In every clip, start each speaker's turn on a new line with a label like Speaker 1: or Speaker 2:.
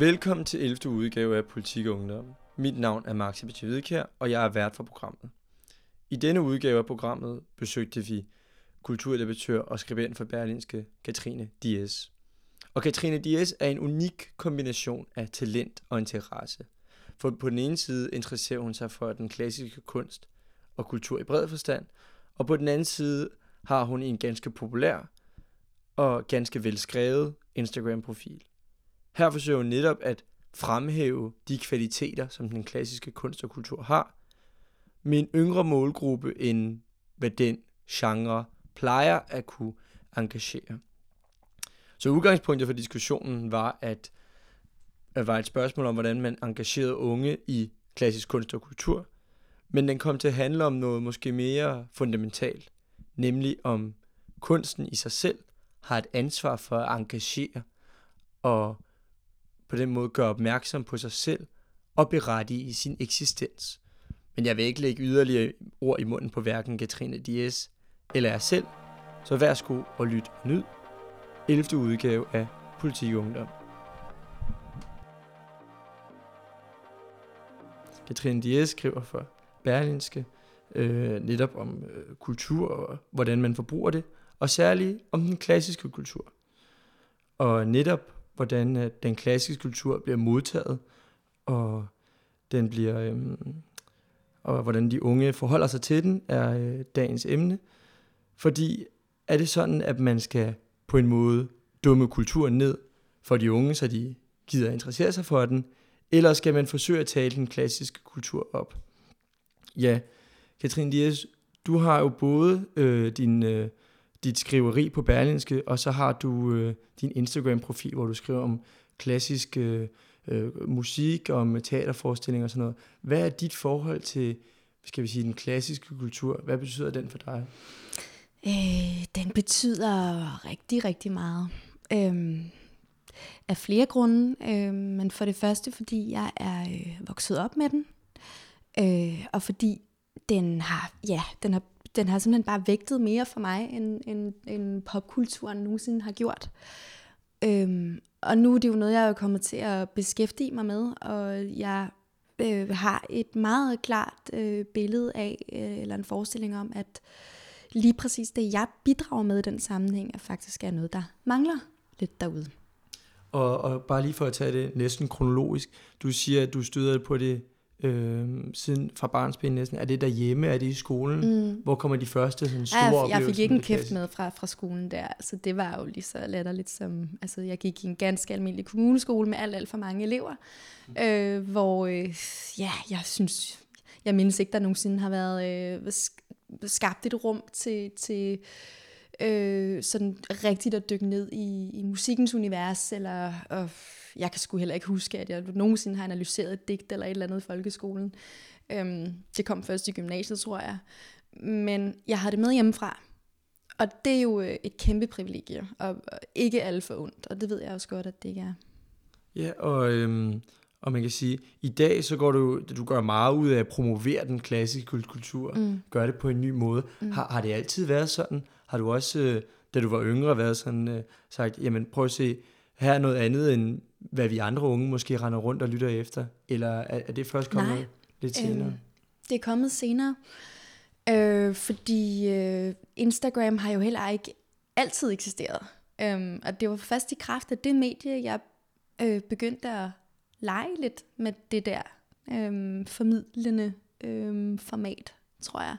Speaker 1: Velkommen til 11. udgave af Politik og Ungdom. Mit navn er Maxi Hvidkær, og jeg er vært for programmet. I denne udgave af programmet besøgte vi kulturdebattør og skribent for Berlinske, Katrine Dias. Og Katrine Dias er en unik kombination af talent og interesse. For på den ene side interesserer hun sig for den klassiske kunst og kultur i bred forstand, og på den anden side har hun en ganske populær og ganske velskrevet Instagram-profil. Her forsøger hun netop at fremhæve de kvaliteter, som den klassiske kunst og kultur har, med en yngre målgruppe end hvad den genre plejer at kunne engagere. Så udgangspunktet for diskussionen var, at var et spørgsmål om, hvordan man engagerede unge i klassisk kunst og kultur, men den kom til at handle om noget måske mere fundamentalt, nemlig om kunsten i sig selv har et ansvar for at engagere og på den måde gøre opmærksom på sig selv og berettige sin eksistens. Men jeg vil ikke lægge yderligere ord i munden på hverken Katrine Dias eller jeg selv, så værsgo og lyt og nyd 11. udgave af Politik Ungdom. Katrine Diaz skriver for Berlinske øh, netop om øh, kultur og hvordan man forbruger det, og særligt om den klassiske kultur. Og netop hvordan øh, den klassiske kultur bliver modtaget, og den bliver øh, og hvordan de unge forholder sig til den, er øh, dagens emne. Fordi er det sådan, at man skal på en måde dumme kulturen ned for de unge, så de gider interessere sig for den, eller skal man forsøge at tale den klassiske kultur op? Ja, Katrine Dias, du har jo både øh, din, øh, dit skriveri på Berlinske, og så har du øh, din Instagram-profil, hvor du skriver om klassisk øh, øh, musik, om teaterforestillinger og sådan noget. Hvad er dit forhold til, skal vi sige, den klassiske kultur? Hvad betyder den for dig?
Speaker 2: Øh, den betyder rigtig, rigtig meget. Øh, af flere grunde, øh, men for det første, fordi jeg er øh, vokset op med den, øh, og fordi den har, ja, den har, den har simpelthen bare vægtet mere for mig, end, end, end popkulturen nogensinde har gjort. Øhm, og nu er det jo noget, jeg er kommet til at beskæftige mig med, og jeg øh, har et meget klart øh, billede af, øh, eller en forestilling om, at lige præcis det, jeg bidrager med i den sammenhæng, er faktisk er noget, der mangler lidt derude.
Speaker 1: Og, og bare lige for at tage det næsten kronologisk, du siger, at du støder på det øh, siden fra barnsben næsten. Er det derhjemme? Er det i skolen? Mm. Hvor kommer de første sådan, store
Speaker 2: ja, jeg, jeg fik ikke en kæft med fra, fra skolen der, så det var jo lige så latterligt som, altså jeg gik i en ganske almindelig kommuneskole med alt, alt for mange elever, mm. øh, hvor øh, ja, jeg synes, jeg mindes ikke, der nogensinde har været øh, skabt et rum til, til øh, sådan rigtigt at dykke ned i, i musikkens univers, eller øh, jeg kan sgu heller ikke huske, at jeg nogensinde har analyseret et digt eller et eller andet i folkeskolen. Øhm, det kom først i gymnasiet, tror jeg. Men jeg har det med hjemmefra. Og det er jo øh, et kæmpe privilegie, og ikke alt for ondt, og det ved jeg også godt, at det ikke er.
Speaker 1: Ja, og, øhm, og man kan sige, i dag så går du, du gør meget ud af at promovere den klassiske kultur, mm. gør det på en ny måde. Mm. Har, har det altid været sådan? Har du også, øh, da du var yngre, været sådan øh, sagt, jamen prøv at se, her er noget andet end hvad vi andre unge måske render rundt og lytter efter? Eller er, er det først kommet Nej, lidt senere? Øh,
Speaker 2: det er kommet senere, øh, fordi øh, Instagram har jo heller ikke altid eksisteret. Øh, og det var først i kraft af det medie, jeg øh, begyndte at lege lidt med det der øh, formidlende øh, format, tror jeg.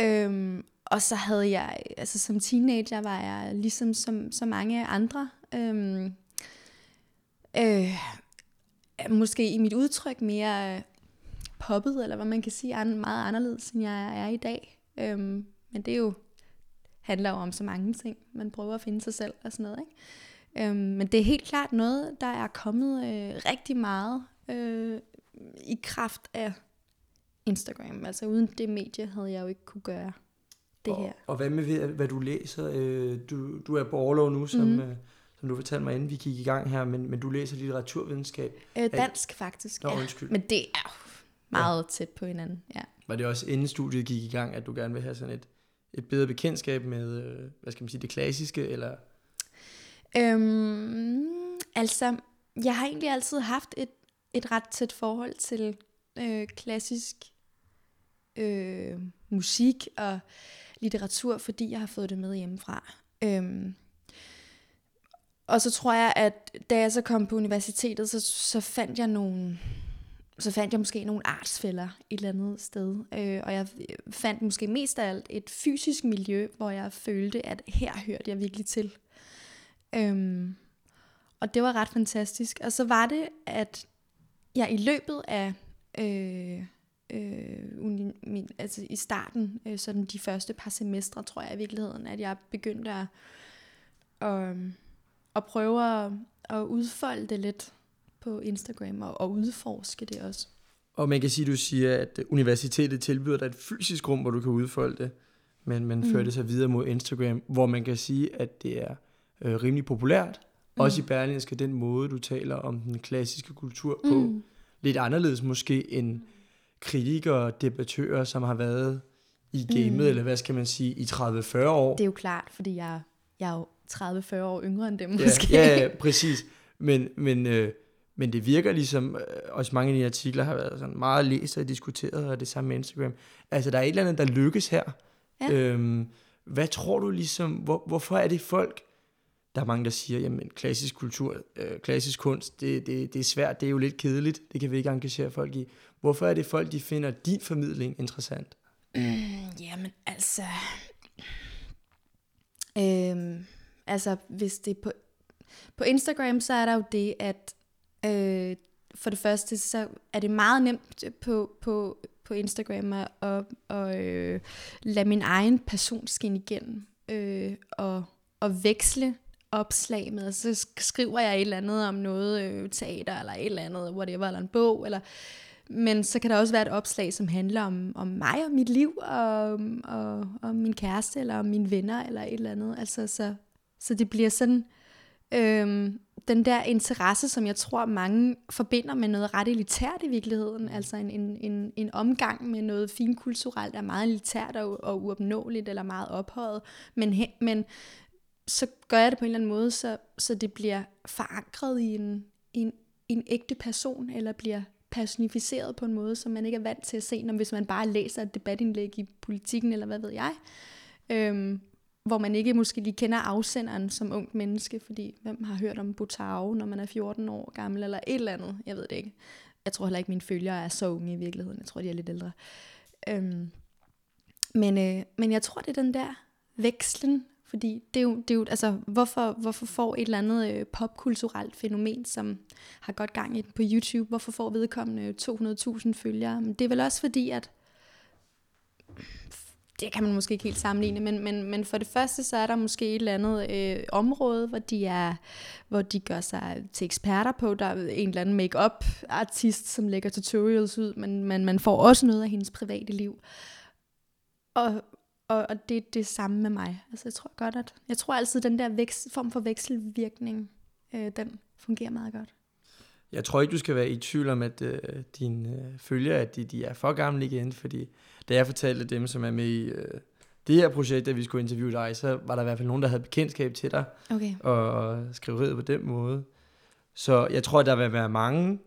Speaker 2: Øh, og så havde jeg, altså som teenager var jeg ligesom som så mange andre, øh, øh, måske i mit udtryk mere poppet, eller hvad man kan sige, meget anderledes, end jeg er i dag. Øhm, men det er jo, handler jo om så mange ting. Man prøver at finde sig selv og sådan noget. Ikke? Øhm, men det er helt klart noget, der er kommet øh, rigtig meget øh, i kraft af Instagram. Altså uden det medie havde jeg jo ikke kunne gøre det
Speaker 1: og,
Speaker 2: her.
Speaker 1: Og hvad med hvad du læser? Øh, du, du er på overlov nu som, mm. som du fortalte mig, inden vi gik i gang her, men, men du læser litteraturvidenskab.
Speaker 2: Øh, dansk faktisk,
Speaker 1: Nå,
Speaker 2: ja.
Speaker 1: undskyld.
Speaker 2: Men det er jo meget tæt på hinanden, ja.
Speaker 1: Var det også inden studiet gik i gang, at du gerne vil have sådan et, et bedre bekendtskab med, øh, hvad skal man sige, det klassiske, eller...
Speaker 2: Øhm, altså, jeg har egentlig altid haft et, et ret tæt forhold til øh, klassisk øh, musik og litteratur, fordi jeg har fået det med hjemmefra. Øhm, og så tror jeg, at da jeg så kom på universitetet, så, så fandt jeg nogle så fandt jeg måske nogle artsfælder et eller andet sted. Øh, og jeg fandt måske mest af alt et fysisk miljø, hvor jeg følte, at her hørte jeg virkelig til. Øhm, og det var ret fantastisk. Og så var det, at jeg i løbet af øh, øh, uni, min, altså i starten, øh, sådan de første par semestre, tror jeg i virkeligheden, at jeg begyndte at, at, at prøve at, at udfolde det lidt på Instagram og, og udforske det også.
Speaker 1: Og man kan sige, du siger, at universitetet tilbyder dig et fysisk rum, hvor du kan udfolde det, men man mm. fører det så videre mod Instagram, hvor man kan sige, at det er øh, rimelig populært. Mm. Også i Berlinske, den måde, du taler om den klassiske kultur på.
Speaker 2: Mm.
Speaker 1: Lidt anderledes måske end kritikere og debattører, som har været i gamet, mm. eller hvad skal man sige, i 30-40 år.
Speaker 2: Det er jo klart, fordi jeg, jeg er jo 30-40 år yngre end dem
Speaker 1: ja,
Speaker 2: måske.
Speaker 1: Ja, ja præcis. Men, men, øh, men det virker ligesom, øh, også mange af de artikler har været sådan meget læst og diskuteret, og det samme med Instagram. Altså, der er et eller andet, der lykkes her.
Speaker 2: Ja.
Speaker 1: Øhm, hvad tror du ligesom, hvor, hvorfor er det folk, der er mange, der siger, jamen klassisk kultur, øh, klassisk kunst, det, det, det er svært, det er jo lidt kedeligt, det kan vi ikke engagere folk i. Hvorfor er det folk, de finder din formidling interessant?
Speaker 2: Mm, jamen altså... Øhm, altså, hvis det er på, på Instagram, så er der jo det, at øh, for det første, så er det meget nemt på, på, på Instagram at, at, at øh, lade min egen person skinne igennem øh, og, og veksle opslag med, så skriver jeg et eller andet om noget øh, teater, eller et eller andet, whatever, eller en bog, eller men så kan der også være et opslag, som handler om, om mig og mit liv, og, og, og min kæreste, eller om mine venner, eller et eller andet. Altså, så, så det bliver sådan, øhm, den der interesse, som jeg tror mange forbinder med noget ret elitært i virkeligheden, altså en, en, en, en omgang med noget finkulturelt, er meget elitært og, og uopnåeligt, eller meget ophøjet, men, men så gør jeg det på en eller anden måde, så, så det bliver forankret i en, i en, i en ægte person, eller bliver personificeret på en måde, som man ikke er vant til at se, når hvis man bare læser et debatindlæg i politikken, eller hvad ved jeg. Øhm, hvor man ikke måske lige kender afsenderen som ungt menneske, fordi hvem har hørt om Butau, når man er 14 år gammel, eller et eller andet, jeg ved det ikke. Jeg tror heller ikke, mine følgere er så unge i virkeligheden, jeg tror, de er lidt ældre. Øhm, men, øh, men jeg tror, det er den der vekslen, fordi det er jo, det er jo altså, hvorfor, hvorfor får et eller andet øh, popkulturelt fænomen, som har godt gang i på YouTube, hvorfor får vedkommende 200.000 følgere? Men det er vel også fordi, at det kan man måske ikke helt sammenligne, men, men, men for det første, så er der måske et eller andet øh, område, hvor de, er, hvor de gør sig til eksperter på. Der er en eller anden make-up artist, som lægger tutorials ud, men, men man får også noget af hendes private liv. Og, og, og det er det samme med mig. Altså, jeg tror godt, at jeg tror altid, at den der veks, form for vekselvirkning, øh, den fungerer meget godt.
Speaker 1: Jeg tror ikke, du skal være i tvivl om, at øh, dine øh, følgere, at de, de er for gamle igen, fordi da jeg fortalte dem, som er med i øh, det her projekt, at vi skulle interviewe dig, så var der i hvert fald nogen, der havde bekendtskab til dig,
Speaker 2: okay.
Speaker 1: og, skriveriet på den måde. Så jeg tror, at der vil være mange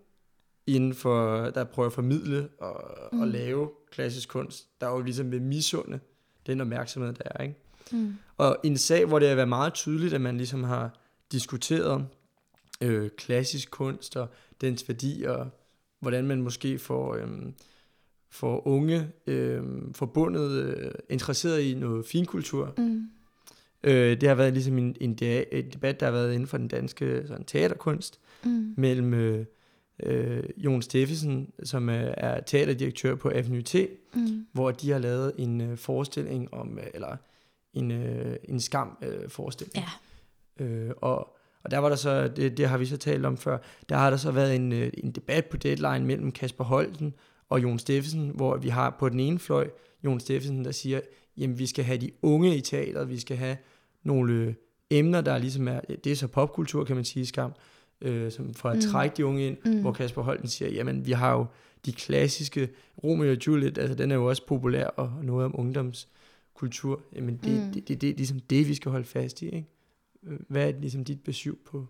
Speaker 1: inden for, der prøver at formidle og, mm. og lave klassisk kunst, der jo ligesom vil misunde den opmærksomhed, der er. Ikke?
Speaker 2: Mm.
Speaker 1: Og en sag, hvor det har været meget tydeligt, at man ligesom har diskuteret øh, klassisk kunst og dens værdi, og hvordan man måske får, øh, får unge øh, forbundet, øh, interesseret i noget finkultur.
Speaker 2: Mm.
Speaker 1: Øh, det har været ligesom en, en, en debat, der har været inden for den danske sådan, teaterkunst,
Speaker 2: Mm.
Speaker 1: mellem øh, øh, Jon Steffensen, som er, er teaterdirektør på Avenue T,
Speaker 2: Mm.
Speaker 1: hvor de har lavet en øh, forestilling om, øh, eller en, øh, en skam øh, forestilling.
Speaker 2: Ja.
Speaker 1: Øh, og, og der var der så, det, det har vi så talt om før, der har der så været en, øh, en debat på deadline mellem Kasper Holten og Jon Steffensen, hvor vi har på den ene fløj Jon Steffensen, der siger, jamen vi skal have de unge i teateret, vi skal have nogle øh, emner, der ligesom er, det er så popkultur, kan man sige, skam, øh, som for at
Speaker 2: Mm.
Speaker 1: trække de unge ind,
Speaker 2: Mm.
Speaker 1: hvor Kasper Holten siger, jamen vi har jo de klassiske Romeo og Juliet, altså den er jo også populær og noget om ungdomskultur. Jamen det,
Speaker 2: Mm.
Speaker 1: det, det, det er ligesom det, vi skal holde fast i, ikke? Øh, Hvad er ligesom dit besøg på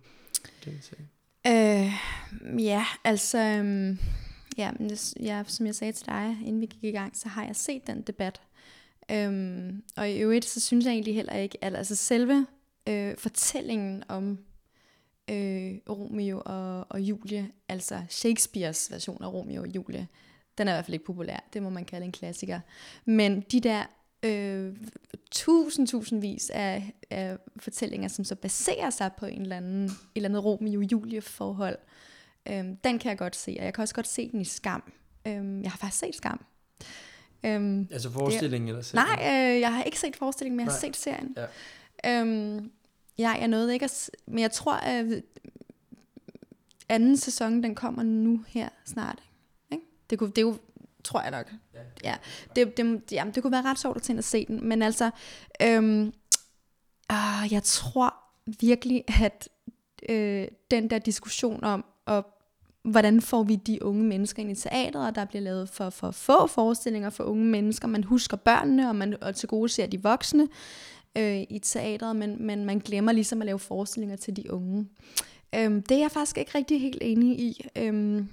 Speaker 1: den sag?
Speaker 2: Øh, ja, altså, øhm, ja, men det, ja, som jeg sagde til dig, inden vi gik i gang, så har jeg set den debat. Øhm, og i øvrigt, så synes jeg egentlig heller ikke, at altså selve øh, fortællingen om øh, Romeo og, og Julie, altså Shakespeares version af Romeo og Julie, den er i hvert fald ikke populær. Det må man kalde en klassiker. Men de der øh, tusind, tusindvis af, af fortællinger, som så baserer sig på en eller anden, et eller andet Romeo-Julie-forhold, øh, den kan jeg godt se. Og jeg kan også godt se den i Skam. Øh, jeg har faktisk set Skam. Øh,
Speaker 1: Altså forestillingen eller selv?
Speaker 2: Nej, øh, jeg har ikke set forestillingen, men jeg har
Speaker 1: Nej.
Speaker 2: set serien.
Speaker 1: Ja.
Speaker 2: Øhm, ja, jeg nåede ikke at... Men jeg tror, at anden sæson, den kommer nu her snart. Ikke? Det, kunne, det kunne, tror jeg nok.
Speaker 1: Ja.
Speaker 2: Det, det, jamen, det kunne være ret sjovt at tænke at se den. Men altså, øhm, ah, jeg tror virkelig, at øh, den der diskussion om, og hvordan får vi de unge mennesker ind i teateret, og der bliver lavet for, for få forestillinger for unge mennesker. Man husker børnene, og man og til gode ser de voksne øh, i teateret, men, men man glemmer ligesom at lave forestillinger til de unge. Øhm, det er jeg faktisk ikke rigtig helt enig i. Øhm,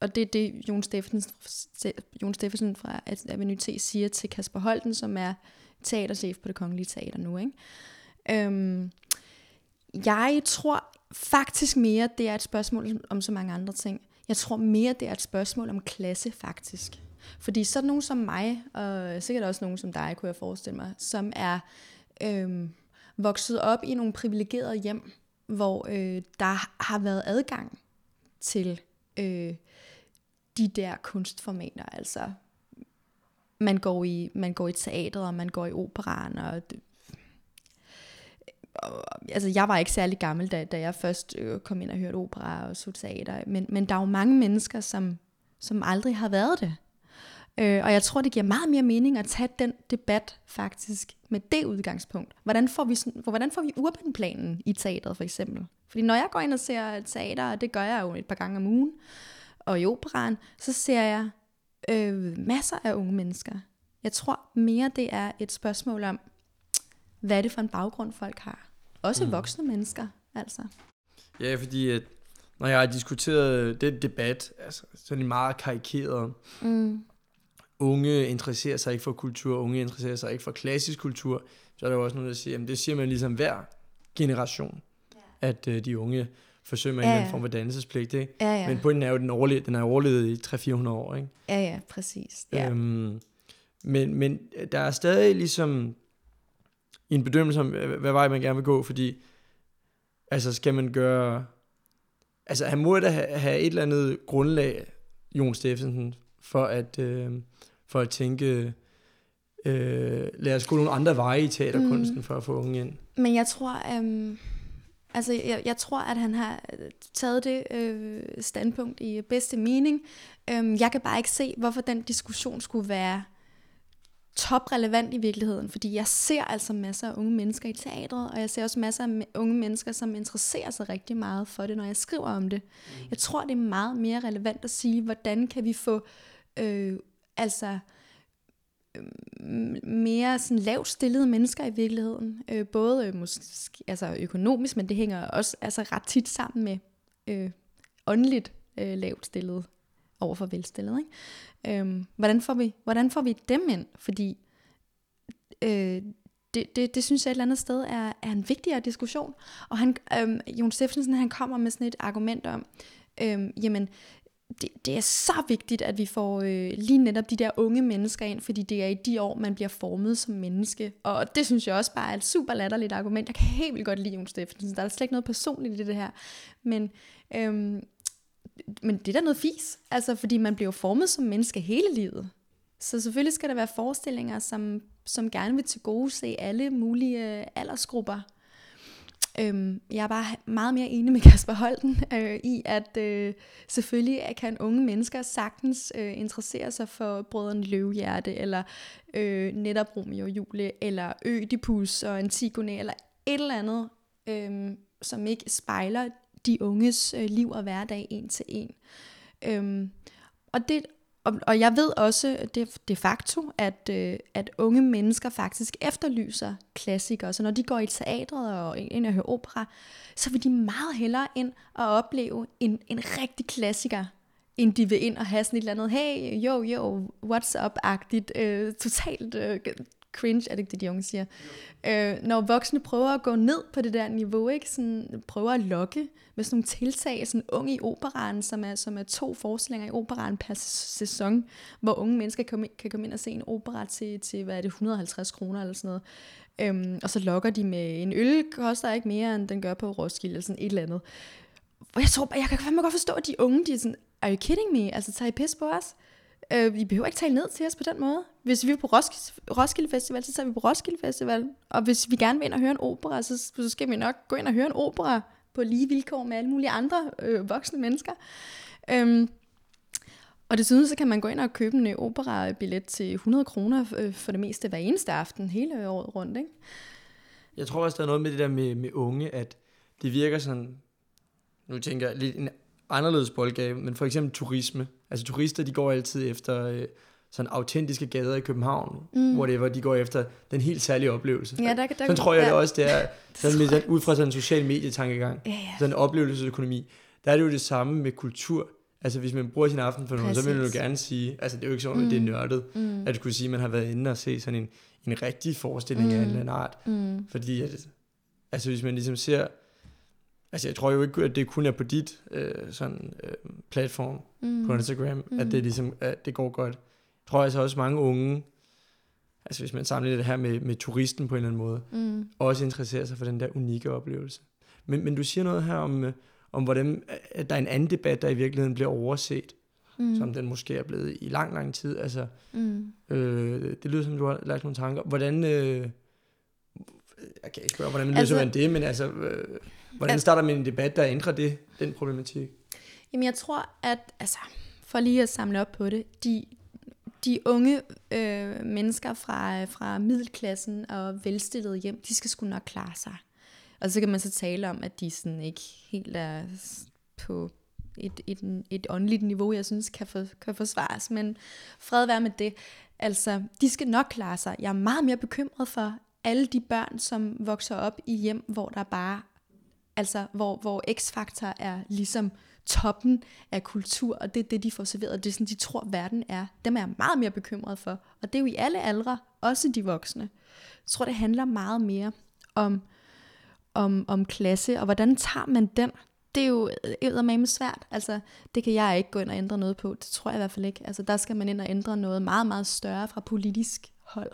Speaker 2: og det er det, Jon Steffensen, Jon Steffensen fra Avenue T siger til Kasper Holten, som er teaterchef på det Kongelige Teater nu. Ikke? Øhm, jeg tror faktisk mere, det er et spørgsmål om så mange andre ting. Jeg tror mere, det er et spørgsmål om klasse, faktisk. Fordi sådan nogen som mig, og sikkert også nogen som dig, kunne jeg forestille mig, som er øhm, vokset op i nogle privilegerede hjem, hvor øh, der har været adgang til øh, de der kunstformater. Altså, man går i, man går i teateret, og man går i operan, og det, og, altså jeg var ikke særlig gammel, da, da jeg først øh, kom ind og hørte opera og så teater, men, men der er jo mange mennesker, som, som aldrig har været det. Øh, og jeg tror, det giver meget mere mening at tage den debat faktisk med det udgangspunkt. Hvordan får vi, sådan, hvordan får vi urbanplanen i teateret for eksempel? Fordi når jeg går ind og ser teater, og det gør jeg jo et par gange om ugen, og i operan, så ser jeg øh, masser af unge mennesker. Jeg tror mere, det er et spørgsmål om, hvad er det for en baggrund, folk har. Også
Speaker 1: Mm.
Speaker 2: voksne mennesker, altså.
Speaker 1: Ja, fordi at, når jeg har diskuteret den debat, altså sådan meget karikeret,
Speaker 2: Mm.
Speaker 1: Unge interesserer sig ikke for kultur, unge interesserer sig ikke for klassisk kultur, så er der jo også nogen, der siger, jamen det siger man ligesom hver generation, ja. at øh, de unge forsøger en
Speaker 2: Ja,
Speaker 1: eller anden
Speaker 2: ja.
Speaker 1: form for dannelsespligt, ikke?
Speaker 2: Ja, ja.
Speaker 1: Men pointen er jo, at den, overlevet, den er overlevet i 300-400 år, ikke?
Speaker 2: Ja, ja, præcis. Ja.
Speaker 1: Øhm, men, men der er stadig ligesom en bedømmelse om, hvad vej man gerne vil gå, fordi altså skal man gøre, altså han må da have, have et eller andet grundlag, Jon Steffensen, for at, øh, for at tænke, øh, lad os gå nogle andre veje i teaterkunsten mm. for at få unge ind.
Speaker 2: Men jeg tror, øhm, altså jeg, jeg tror, at han har øh, taget det øh, standpunkt i bedste mening. Øhm, jeg kan bare ikke se, hvorfor den diskussion skulle være toprelevant i virkeligheden, fordi jeg ser altså masser af unge mennesker i teatret, og jeg ser også masser af unge mennesker, som interesserer sig rigtig meget for det, når jeg skriver om det. Jeg tror, det er meget mere relevant at sige, hvordan kan vi få øh, altså øhm, mere sådan lavt stillede mennesker i virkeligheden. Øh, både øh, måske, altså økonomisk, men det hænger også altså ret tit sammen med øh, åndeligt øh, lavt stillede over for velstillede. Ikke? Øhm, hvordan, får vi, hvordan får vi dem ind? Fordi øh, det, det, det synes jeg et eller andet sted er, er en vigtigere diskussion. Og han, øhm, Jon Steffensen, han kommer med sådan et argument om, øhm, jamen, det, det er så vigtigt, at vi får øh, lige netop de der unge mennesker ind, fordi det er i de år, man bliver formet som menneske. Og det synes jeg også bare er et super latterligt argument. Jeg kan helt vildt godt lide Jon Steffensen. Der er slet ikke noget personligt i det her. Men, øhm, men det er da noget fis. Altså, fordi man bliver formet som menneske hele livet. Så selvfølgelig skal der være forestillinger, som, som gerne vil til gode se alle mulige øh, aldersgrupper. Øhm, jeg er bare meget mere enig med Kasper Holten øh, i, at øh, selvfølgelig kan unge mennesker sagtens øh, interessere sig for Brødrene Løvehjerte, eller øh, netop Romeo og Julie, eller Ødipus og Antigone, eller et eller andet øh, som ikke spejler de unges øh, liv og hverdag en til en. Øhm, og, det, og, og jeg ved også det de facto, at, øh, at unge mennesker faktisk efterlyser klassikere. Så når de går i teatret og ind og hører opera, så vil de meget hellere ind og opleve en, en rigtig klassiker, end de vil ind og have sådan et eller andet, hey, yo, yo, what's up-agtigt, øh, totalt øh, cringe, er det ikke det, de unge siger? Øh, når voksne prøver at gå ned på det der niveau, ikke? Sådan, prøver at lokke med sådan nogle tiltag, sådan unge i operan, som er, som er to forestillinger i operan per sæson, hvor unge mennesker kan, kan komme ind og se en opera til, til hvad er det, 150 kroner eller sådan noget. Øhm, og så lokker de med en øl, koster ikke mere, end den gør på Roskilde, eller sådan et eller andet. Og jeg tror, jeg kan fandme godt forstå, at de unge, de er sådan, are you kidding me? Altså, tager I pis på os? Øh, vi behøver ikke tale ned til os på den måde. Hvis vi er på Roskilde, Roskilde Festival, så tager vi på Roskilde Festival. Og hvis vi gerne vil ind og høre en opera, så, så skal vi nok gå ind og høre en opera på lige vilkår med alle mulige andre øh, voksne mennesker. Øhm, og desuden så kan man gå ind og købe en øh, opera-billet til 100 kroner øh, for det meste hver eneste aften, hele året rundt. Ikke?
Speaker 1: Jeg tror også, der er noget med det der med, med unge, at det virker sådan, nu tænker jeg lidt en anderledes boldgave, men for eksempel turisme. Altså turister, de går altid efter øh, sådan autentiske gader i København, mm. hvor det hvor de går efter den helt særlige oplevelse.
Speaker 2: Ja, der, der,
Speaker 1: sådan tror jeg ja. det også, det er sådan lidt sådan, ud fra sådan en social medietankegang, ja, ja. sådan en oplevelsesøkonomi. Der er det jo det samme med kultur. Altså hvis man bruger sin aften for noget, så vil man jo gerne sige, altså det er jo ikke sådan, mm. at det er mm. nørdet, mm. at du kunne sige, at man har været inde og se sådan en, en rigtig forestilling mm. af en eller anden art. Mm. Fordi at, altså hvis man ligesom ser Altså jeg tror jo ikke, at det kun er på dit øh, sådan, øh, platform mm. på Instagram, mm. at det ligesom, at det går godt. Jeg tror altså også mange unge, altså hvis man sammenligner det her med, med turisten på en eller anden måde, mm. også interesserer sig for den der unikke oplevelse. Men, men du siger noget her om, øh, om hvordan at der er en anden debat, der i virkeligheden bliver overset, mm. som den måske er blevet i lang, lang tid. Altså, mm. øh, det lyder som, du har lagt nogle tanker. Hvordan, øh, jeg kan ikke spørge, hvordan løser altså, man det, men altså, øh, hvordan starter man en debat, der ændrer det, den problematik?
Speaker 2: Jamen jeg tror, at, altså, for lige at samle op på det, de, de unge øh, mennesker fra, fra middelklassen og velstillede hjem, de skal sgu nok klare sig. Og så kan man så tale om, at de sådan ikke helt er på et, et, et åndeligt niveau, jeg synes kan, for, kan forsvares. Men fred være med det. Altså, de skal nok klare sig. Jeg er meget mere bekymret for alle de børn, som vokser op i hjem, hvor der bare, altså hvor, hvor X-faktor er ligesom toppen af kultur, og det er det, de får serveret, det er sådan, de tror, verden er. Dem er jeg meget mere bekymret for. Og det er jo i alle aldre, også de voksne. Jeg tror, det handler meget mere om, om, om klasse, og hvordan tager man den? Det er jo øh, eddermame svært. Altså, det kan jeg ikke gå ind og ændre noget på. Det tror jeg i hvert fald ikke. Altså, der skal man ind og ændre noget meget, meget større fra politisk hold.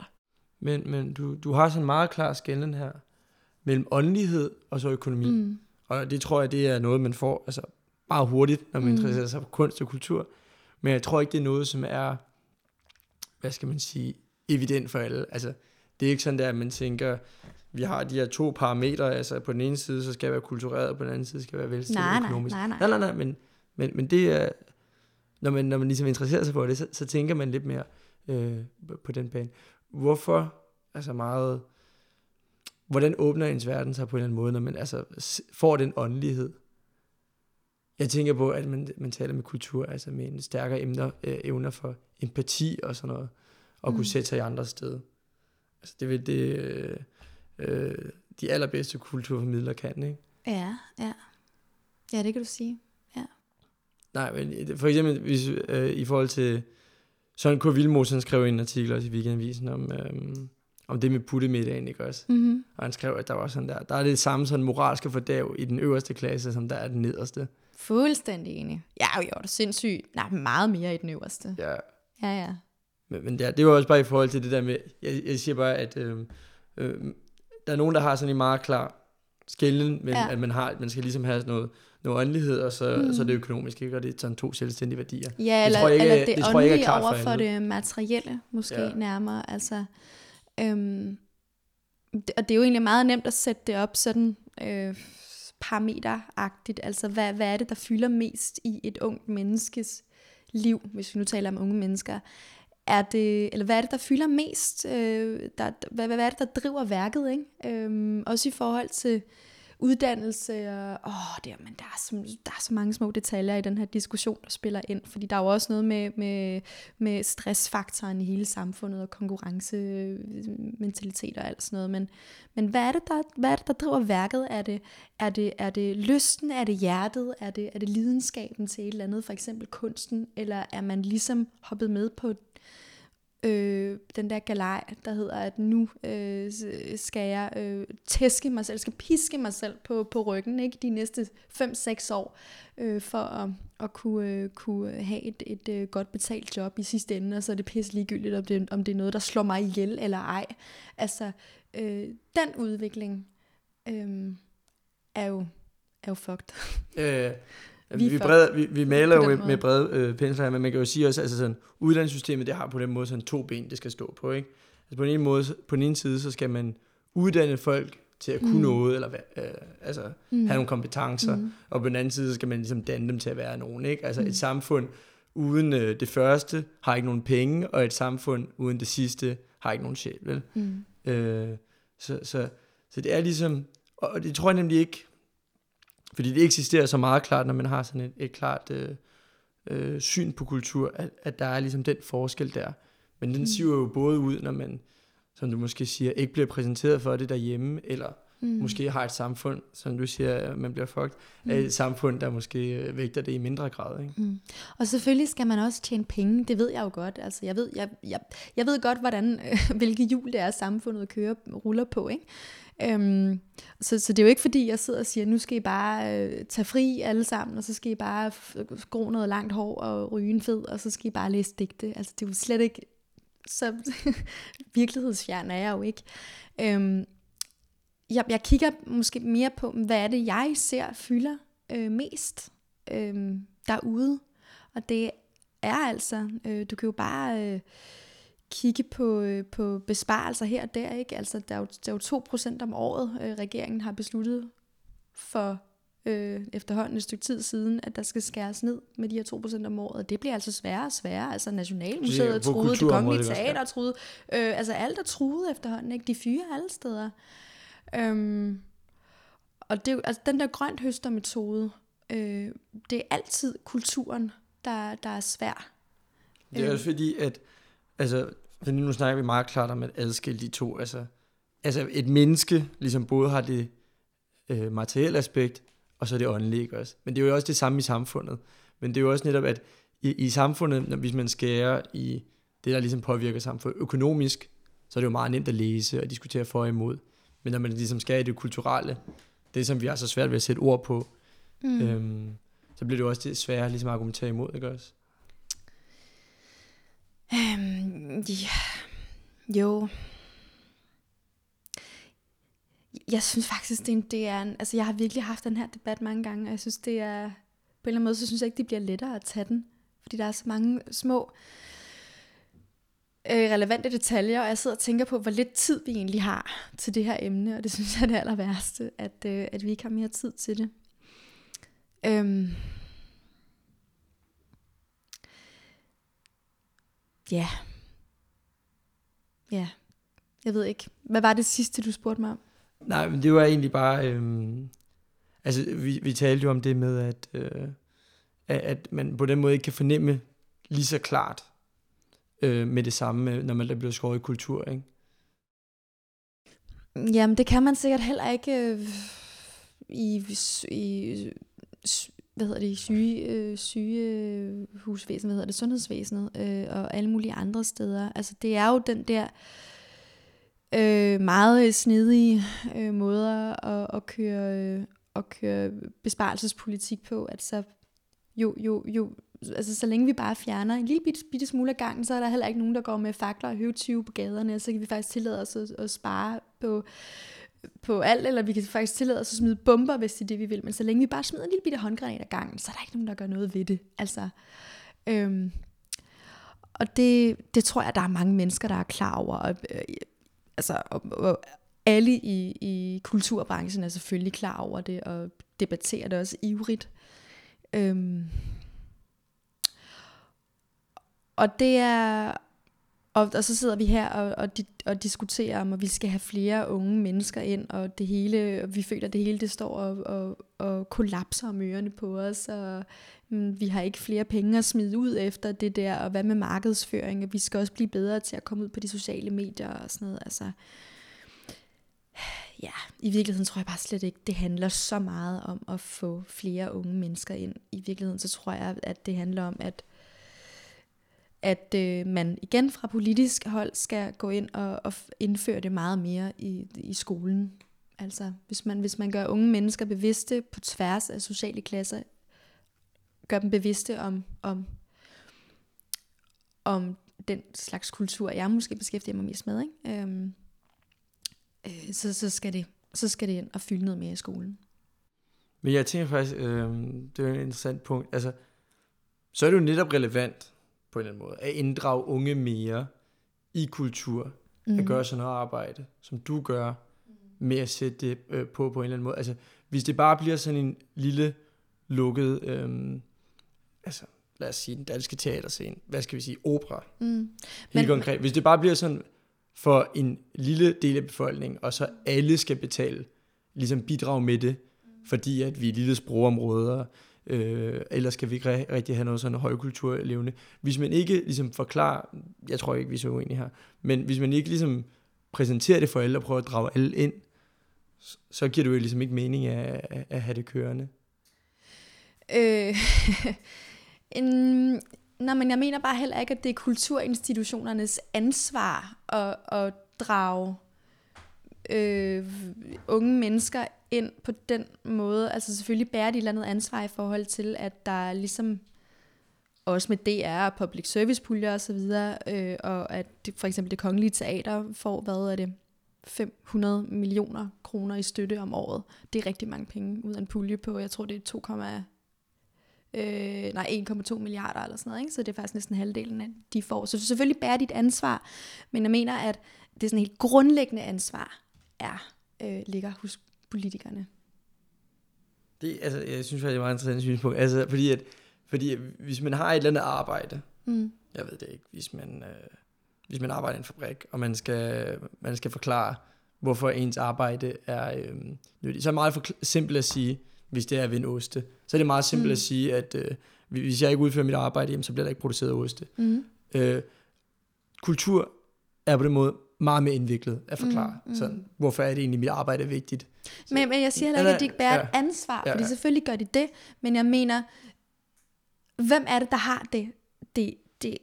Speaker 1: Men, men du, du har sådan en meget klar skælden her mellem åndelighed og så økonomi. Mm. Og det tror jeg, det er noget, man får altså, meget hurtigt, når man mm. interesserer sig for kunst og kultur. Men jeg tror ikke, det er noget, som er, hvad skal man sige, evident for alle. Altså, det er ikke sådan der, at man tænker, vi har de her to parametre, altså på den ene side, så skal jeg være kultureret, og på den anden side skal jeg være velstillet
Speaker 2: nej,
Speaker 1: økonomisk.
Speaker 2: Nej, nej,
Speaker 1: nej. nej, nej, men, men, men det er, når man, når man ligesom interesserer sig for det, så, så tænker man lidt mere øh, på den bane. Hvorfor, altså meget, hvordan åbner ens verden sig på en eller anden måde, når man altså får den åndelighed? Jeg tænker på, at man, man taler med kultur, altså med en stærkere emner, øh, evner for empati og sådan noget, og mm. kunne sætte sig i andre steder. Altså det vil det, øh, øh, de allerbedste kulturformidlere kan, ikke?
Speaker 2: Ja, ja. Ja, det kan du sige. Ja.
Speaker 1: Nej, men for eksempel hvis, øh, i forhold til Søren K. Vilmosen skrev en artikel også i Weekendavisen om, øhm, om det med puttemiddagen, ikke også? Mm-hmm. Og han skrev, at der var sådan der, der er det samme sådan moralske fordav i den øverste klasse, som der er den nederste.
Speaker 2: Fuldstændig enig. Ja, jo, det er sindssygt. Nej, meget mere i den øverste.
Speaker 1: Ja.
Speaker 2: Ja, ja.
Speaker 1: Men, men ja, det var også bare i forhold til det der med, jeg, jeg siger bare, at øh, øh, der er nogen, der har sådan en meget klar skælden, men ja. at man, har, man skal ligesom have sådan noget, noget åndelighed, og så, mm. så det økonomiske, ikke? og det er sådan to selvstændige værdier.
Speaker 2: Ja, det eller, tror jeg ikke, eller det, det er klart over for, for det materielle, måske ja. nærmere. Altså, øhm, og det er jo egentlig meget nemt at sætte det op sådan øh, parameteragtigt. Altså, hvad, hvad er det, der fylder mest i et ungt menneskes liv, hvis vi nu taler om unge mennesker? er det, eller hvad er det, der fylder mest? Øh, der, hvad, hvad er det, der driver værket? Ikke? Øhm, også i forhold til uddannelse, og åh, det, men der, er så, der er så mange små detaljer i den her diskussion, der spiller ind, fordi der er jo også noget med, med, med stressfaktoren i hele samfundet, og konkurrencementalitet og alt sådan noget, men, men hvad, er det, der, hvad er det, der driver værket? Er det, er det, er det lysten, er det hjertet, er det, er det lidenskaben til et eller andet, for eksempel kunsten, eller er man ligesom hoppet med på øh, den der galej, der hedder, at nu øh, skal jeg øh, tæske mig selv, skal piske mig selv på, på ryggen ikke de næste 5-6 år, øh, for at, at kunne, øh, kunne have et, et øh, godt betalt job i sidste ende, og så er det pisse ligegyldigt, om det, om det er noget, der slår mig ihjel eller ej. Altså, øh, den udvikling øh, er jo er jo fucked.
Speaker 1: Øh, vi, vi, bred, vi, vi maler jo med, med brede øh, pensler men man kan jo sige også, altså sådan, uddannelsessystemet, det har på den måde sådan to ben, det skal stå på, ikke? Altså på den ene måde, på den ene side, så skal man uddanne folk til at kunne mm. noget, eller øh, altså mm. have nogle kompetencer, mm. og på den anden side, så skal man ligesom danne dem til at være nogen, ikke? Altså mm. et samfund uden øh, det første har ikke nogen penge, og et samfund uden det sidste har ikke nogen sjæl, vel? Mm. Øh, så, så, så det er ligesom, og det tror jeg nemlig ikke, fordi det eksisterer så meget klart, når man har sådan et, et klart øh, øh, syn på kultur, at, at der er ligesom den forskel der. Men den mm. siver jo både ud, når man, som du måske siger, ikke bliver præsenteret for det derhjemme, eller mm. måske har et samfund, som du siger, at man bliver fucked, mm. et samfund, der måske øh, vægter det i mindre grad. Ikke? Mm.
Speaker 2: Og selvfølgelig skal man også tjene penge, det ved jeg jo godt. Altså, jeg, ved, jeg, jeg, jeg ved godt, hvordan, øh, hvilke hjul det er, samfundet kører, ruller på. Ikke? Øhm, så, så det er jo ikke fordi, jeg sidder og siger, nu skal I bare øh, tage fri alle sammen, og så skal I bare gro noget langt hår og ryge en fed, og så skal I bare læse digte. Altså det er jo slet ikke, så virkelighedsfjern er jeg jo ikke. Øhm, jeg, jeg kigger måske mere på, hvad er det, jeg ser fylder øh, mest øh, derude. Og det er altså, øh, du kan jo bare... Øh, kigge på, øh, på besparelser her og der. Ikke? Altså, der, er jo, der er jo 2% om året, øh, regeringen har besluttet for øh, efterhånden et stykke tid siden, at der skal skæres ned med de her 2% om året. Det bliver altså sværere og sværere. Altså Nationalmuseet er truet, det kongelige teater er truet. Øh, altså alt er truet efterhånden. Ikke? De fyrer alle steder. Øhm, og det, altså, den der grønt høster metode, øh, det er altid kulturen, der, der er svær.
Speaker 1: Det er også fordi, at altså, fordi nu snakker vi meget klart om at adskille de to. Altså, altså et menneske ligesom både har det øh, materielle aspekt, og så det åndelige også. Men det er jo også det samme i samfundet. Men det er jo også netop, at i, i samfundet, når, hvis man skærer i det, der ligesom påvirker samfundet økonomisk, så er det jo meget nemt at læse og diskutere for og imod. Men når man ligesom skærer i det kulturelle, det som vi har så svært ved at sætte ord på, mm. øhm, så bliver det jo også det svære ligesom at argumentere imod, ikke også?
Speaker 2: Øhm, ja. Jo. Jeg synes faktisk, det er, en, det er en, altså jeg har virkelig haft den her debat mange gange, og jeg synes, det er, på en eller anden måde, så synes jeg ikke, det bliver lettere at tage den, fordi der er så mange små øh, relevante detaljer, og jeg sidder og tænker på, hvor lidt tid vi egentlig har til det her emne, og det synes jeg er det aller værste, at, øh, at vi ikke har mere tid til det. Øhm, Ja. Ja. Jeg ved ikke. Hvad var det sidste, du spurgte mig om?
Speaker 1: Nej, men det var egentlig bare... Øhm, altså, vi, vi talte jo om det med, at, øh, at man på den måde ikke kan fornemme lige så klart øh, med det samme, øh, når man bliver skåret i kultur, ikke?
Speaker 2: Jamen, det kan man sikkert heller ikke øh, i, i hvad hedder det, syge, øh, sygehusvæsenet, hvad hedder det, sundhedsvæsenet øh, og alle mulige andre steder. Altså det er jo den der øh, meget snedige øh, måder at, at, køre, øh, at køre besparelsespolitik på. at så jo, jo, jo, altså så længe vi bare fjerner en lille bitte, bitte smule af gangen, så er der heller ikke nogen, der går med fakler og høvtyve på gaderne, så kan vi faktisk tillade os at, at spare på på alt, eller vi kan faktisk tillade os at smide bomber, hvis det er det, vi vil. Men så længe vi bare smider en lille bitte håndgranat ad gangen, så er der ikke nogen, der gør noget ved det. Altså, øhm, og det, det tror jeg, der er mange mennesker, der er klar over. Og, øh, altså, og, og alle i, i kulturbranchen er selvfølgelig klar over det, og debatterer det også ivrigt. Øhm, og det er og, og så sidder vi her og, og, di, og diskuterer om, at vi skal have flere unge mennesker ind, og det hele, og vi føler, at det hele det står og, og, og kollapser om ørerne på os, og mm, vi har ikke flere penge at smide ud efter det der, og hvad med markedsføring, og vi skal også blive bedre til at komme ud på de sociale medier og sådan noget. Altså, ja, i virkeligheden tror jeg bare slet ikke, det handler så meget om at få flere unge mennesker ind. I virkeligheden så tror jeg, at det handler om, at at øh, man igen fra politisk hold skal gå ind og, og indføre det meget mere i, i skolen. Altså hvis man, hvis man gør unge mennesker bevidste på tværs af sociale klasser, gør dem bevidste om, om, om den slags kultur, jeg måske beskæftiger mig mest med, ikke? Øhm, øh, så, så, skal det, så skal det ind og fylde noget mere i skolen.
Speaker 1: Men jeg tænker faktisk, øh, det er et interessant punkt, altså, så er det jo netop relevant, på en eller anden måde, at inddrage unge mere i kultur, mm. at gøre sådan noget arbejde, som du gør, med at sætte det øh, på på en eller anden måde. Altså, hvis det bare bliver sådan en lille lukket, øh, altså, lad os sige, den danske teaterscene, hvad skal vi sige, opera, mm. helt Men, konkret. Hvis det bare bliver sådan for en lille del af befolkningen, og så alle skal betale, ligesom bidrage med det, fordi at vi er lille sprogområder, øh, ellers kan vi ikke rigtig have noget sådan højkultur levende. Hvis man ikke ligesom forklarer, jeg tror ikke, vi er så uenige her, men hvis man ikke ligesom præsenterer det for alle og prøver at drage alle ind, så giver det jo ligesom ikke mening at, at, at have det kørende.
Speaker 2: Øh, en, nej, men jeg mener bare heller ikke, at det er kulturinstitutionernes ansvar at, at drage øh, unge mennesker ind på den måde. Altså selvfølgelig bærer de et eller andet ansvar i forhold til, at der er ligesom også med DR og public service puljer og så videre, øh, og at det, for eksempel det kongelige teater får, hvad er det, 500 millioner kroner i støtte om året. Det er rigtig mange penge ud af en pulje på, jeg tror det er 2, øh, nej, 1,2 milliarder eller sådan noget, ikke? så det er faktisk næsten halvdelen af de får. Så selvfølgelig bærer dit ansvar, men jeg mener, at det er sådan helt grundlæggende ansvar er, øh, ligger hos politikerne.
Speaker 1: Det, altså, jeg synes faktisk, det er meget interessant synspunkt. Altså, fordi, at, fordi hvis man har et eller andet arbejde, mm. jeg ved det ikke, hvis man, øh, hvis man arbejder i en fabrik, og man skal, man skal forklare, hvorfor ens arbejde er øh, nyttigt, så er det meget for simpelt at sige, hvis det er ved en oste, så er det meget simpelt mm. at sige, at øh, hvis jeg ikke udfører mit arbejde, jamen, så bliver der ikke produceret oste. Mm. Øh, kultur er på den måde meget mere indviklet at forklare. Mm, mm. Sådan, hvorfor er det egentlig, mit arbejde er vigtigt?
Speaker 2: Så, men, men jeg siger heller ikke, at de ikke bærer ja, et ansvar, ja, fordi selvfølgelig gør de det, men jeg mener, hvem er det, der har det, det, det,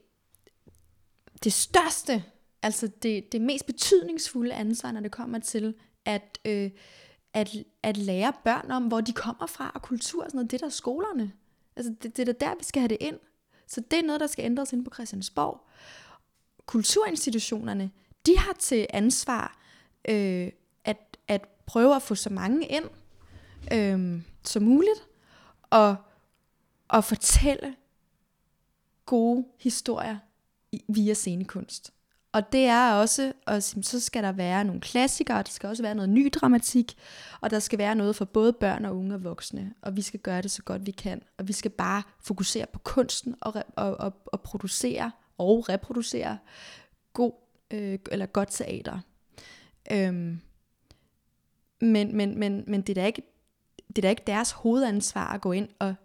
Speaker 2: det største, altså det, det mest betydningsfulde ansvar, når det kommer til at, øh, at, at lære børn om, hvor de kommer fra, og kultur og sådan noget, det der er skolerne. Altså det, det er der, vi skal have det ind. Så det er noget, der skal ændres ind på Christiansborg. Kulturinstitutionerne, de har til ansvar øh, at, at prøve at få så mange ind øh, som muligt, og, og fortælle gode historier via scenekunst. Og det er også, og så skal der være nogle klassikere, der skal også være noget ny dramatik, og der skal være noget for både børn og unge og voksne, og vi skal gøre det så godt vi kan, og vi skal bare fokusere på kunsten og, og, og, og producere og reproducere øh, eller godt teater. Øhm, men, men, men, men det, er da ikke, det er da ikke deres hovedansvar at gå ind og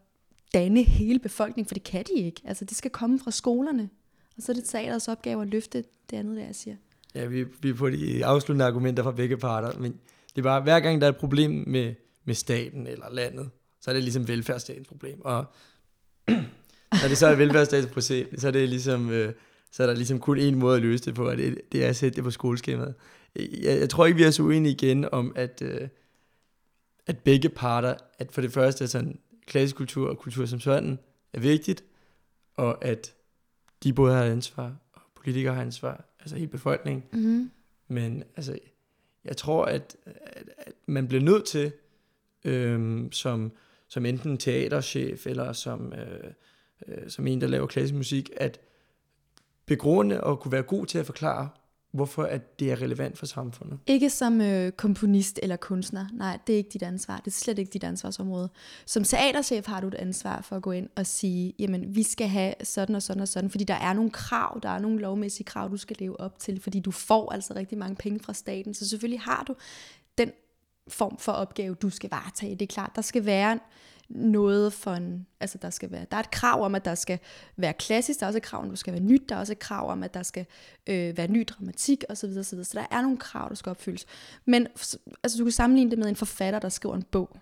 Speaker 2: danne hele befolkningen, for det kan de ikke. Altså, det skal komme fra skolerne. Og så er det teaters opgave at løfte det andet, der jeg siger.
Speaker 1: Ja, vi, vi er på de afsluttende argumenter fra begge parter, men det er bare, hver gang der er et problem med, med staten eller landet, så er det ligesom velfærdsstatens problem. Og når det så er velfærdsstatens problem, så er det ligesom, øh, så er der ligesom kun en måde at løse det på, og det, det er at sætte det på skoleskemaet. Jeg, jeg tror ikke, vi er så uenige igen om, at, øh, at begge parter, at for det første, at sådan klassisk kultur og kultur som sådan er vigtigt, og at de både har ansvar, og politikere har ansvar, altså hele befolkningen. Mm-hmm. Men altså, jeg tror, at, at, at man bliver nødt til, øhm, som, som enten teaterchef, eller som, øh, øh, som en, der laver klassisk musik, at begrunde og kunne være god til at forklare, hvorfor at det er relevant for samfundet?
Speaker 2: Ikke som øh, komponist eller kunstner. Nej, det er ikke dit ansvar. Det er slet ikke dit ansvarsområde. Som teaterchef har du et ansvar for at gå ind og sige, jamen vi skal have sådan og sådan og sådan, fordi der er nogle krav, der er nogle lovmæssige krav, du skal leve op til, fordi du får altså rigtig mange penge fra staten. Så selvfølgelig har du den form for opgave, du skal varetage. Det er klart, der skal være noget for en, altså der skal være, der er et krav om, at der skal være klassisk, der er også et krav om, at der skal være nyt, der er også et krav om, at der skal øh, være ny dramatik osv., osv. Så, så der er nogle krav, der skal opfyldes. Men altså, du kan sammenligne det med en forfatter, der skriver en bog.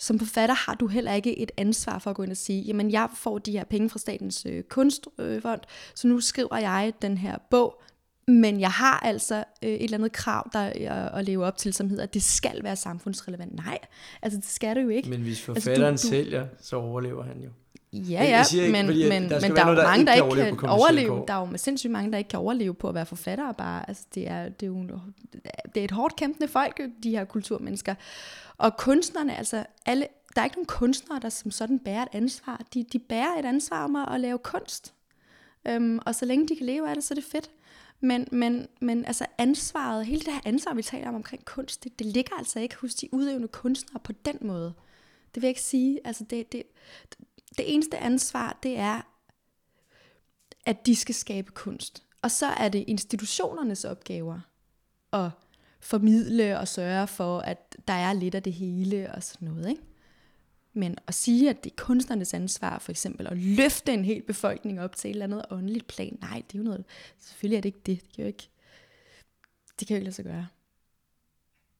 Speaker 2: Som forfatter har du heller ikke et ansvar for at gå ind og sige, jamen jeg får de her penge fra Statens øh, Kunstfond, så nu skriver jeg den her bog, men jeg har altså øh, et eller andet krav, der jeg, at leve op til, som hedder, at det skal være samfundsrelevant. Nej, altså det skal det jo ikke.
Speaker 1: Men hvis forfatteren altså, du, du... sælger, så overlever han jo.
Speaker 2: Ja, ja, ikke, men, fordi, men, der men der er jo mange, der ikke kan, kan overleve. Der er jo sindssygt mange, der ikke kan overleve på at være forfattere bare. Altså, det er, det er jo det er et hårdt kæmpende folk, de her kulturmennesker. Og kunstnerne, altså alle, der er ikke nogen kunstnere, der som sådan bærer et ansvar. De, de bærer et ansvar om at, at lave kunst. Øhm, og så længe de kan leve af det, så er det fedt. Men, men, men altså ansvaret, hele det her ansvar, vi taler om omkring kunst, det, det ligger altså ikke hos de udøvende kunstnere på den måde. Det vil jeg ikke sige. Altså det, det, det eneste ansvar, det er, at de skal skabe kunst. Og så er det institutionernes opgaver at formidle og sørge for, at der er lidt af det hele og sådan noget. Ikke? Men at sige, at det er kunstnernes ansvar, for eksempel, at løfte en hel befolkning op til et eller andet åndeligt plan, nej, det er jo noget, selvfølgelig er det ikke det. Det kan jo ikke, det kan jo ikke lade sig gøre.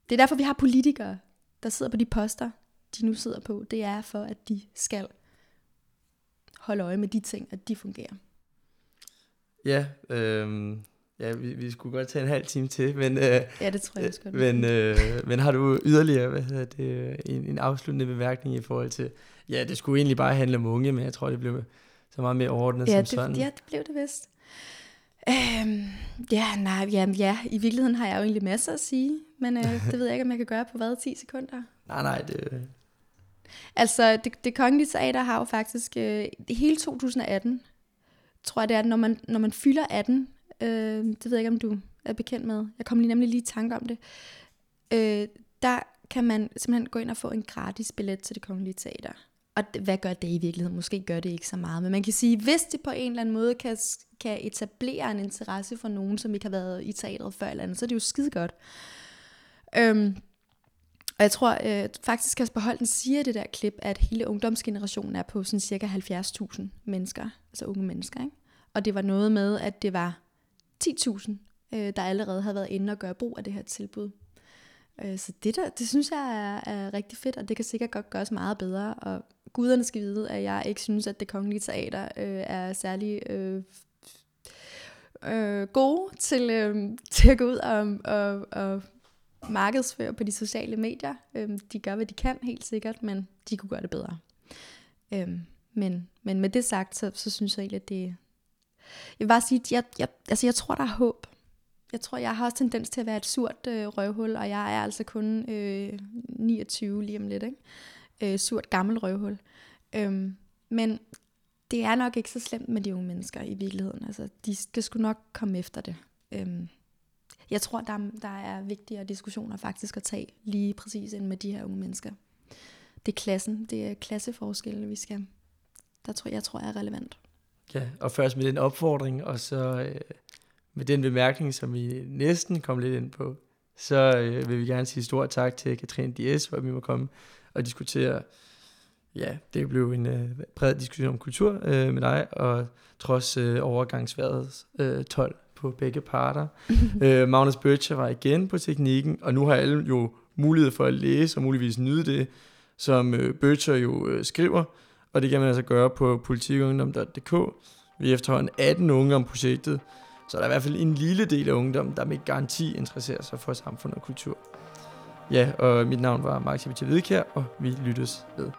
Speaker 2: Det er derfor, vi har politikere, der sidder på de poster, de nu sidder på. Det er for, at de skal holde øje med de ting, at de fungerer.
Speaker 1: Ja, øh, Ja, vi, vi skulle godt tage en halv time til, men... Øh,
Speaker 2: ja, det tror jeg også
Speaker 1: godt. Men, øh, men har du yderligere hvad hedder det, en, en afsluttende bemærkning i forhold til... Ja, det skulle egentlig bare handle om unge, men jeg tror, det blev så meget mere ordnet
Speaker 2: ja,
Speaker 1: som
Speaker 2: det,
Speaker 1: sådan.
Speaker 2: Ja, det blev det vist. Øhm, ja, nej, ja, ja, i virkeligheden har jeg jo egentlig masser at sige, men øh, det ved jeg ikke, om jeg kan gøre på hvad, 10 sekunder?
Speaker 1: Nej, nej, det...
Speaker 2: Altså, det, det kongelige teater har jo faktisk øh, hele 2018, tror jeg det er, når man, når man fylder 18, øh, det ved jeg ikke, om du er bekendt med, jeg kom lige nemlig lige i tanke om det, øh, der kan man simpelthen gå ind og få en gratis billet til det kongelige teater. Og hvad gør det i virkeligheden? Måske gør det ikke så meget, men man kan sige, hvis det på en eller anden måde kan, kan etablere en interesse for nogen, som ikke har været i teatret før eller andet, så er det jo skide godt. Øhm, og jeg tror øh, faktisk, Kasper Holten siger i det der klip, at hele ungdomsgenerationen er på sådan cirka 70.000 mennesker, altså unge mennesker. Ikke? Og det var noget med, at det var 10.000, øh, der allerede har været inde og gøre brug af det her tilbud. Øh, så det der, det synes jeg er, er rigtig fedt, og det kan sikkert godt gøres meget bedre. Og guderne skal vide, at jeg ikke synes, at det kongelige teater øh, er særlig øh, øh, gode til, øh, til at gå ud og, og, og markedsføre på de sociale medier. Øh, de gør, hvad de kan, helt sikkert, men de kunne gøre det bedre. Øh, men, men med det sagt, så, så synes jeg egentlig, at det, jeg vil bare sige, at jeg, jeg, altså jeg tror, der er håb. Jeg tror, jeg har også tendens til at være et surt øh, røvhul, og jeg er altså kun øh, 29 lige om lidt, ikke? Øh, surt gammel røvhul. Øhm, men det er nok ikke så slemt med de unge mennesker i virkeligheden. Altså, de skal sgu nok komme efter det. Øhm, jeg tror, der, der er vigtigere diskussioner faktisk at tage lige præcis end med de her unge mennesker. Det er klassen, det er klasseforskelle, vi skal. Der tror jeg tror jeg er relevant.
Speaker 1: Ja, og først med den opfordring, og så øh, med den bemærkning, som vi næsten kom lidt ind på, så øh, vil vi gerne sige stort tak til Katrine Dias, for at vi må komme og diskutere, ja, det blev en øh, bred diskussion om kultur øh, med dig, og trods øh, overgangsværet øh, 12 på begge parter. øh, Magnus Bøtcher var igen på teknikken, og nu har alle jo mulighed for at læse og muligvis nyde det, som øh, Bøtcher jo øh, skriver, og det kan man altså gøre på politikungdom.dk. Vi er efterhånden 18 unge om projektet, så der er i hvert fald en lille del af ungdom, der med garanti interesserer sig for samfund og kultur. Ja, og mit navn var Max Hvidkær, og vi lyttes ved.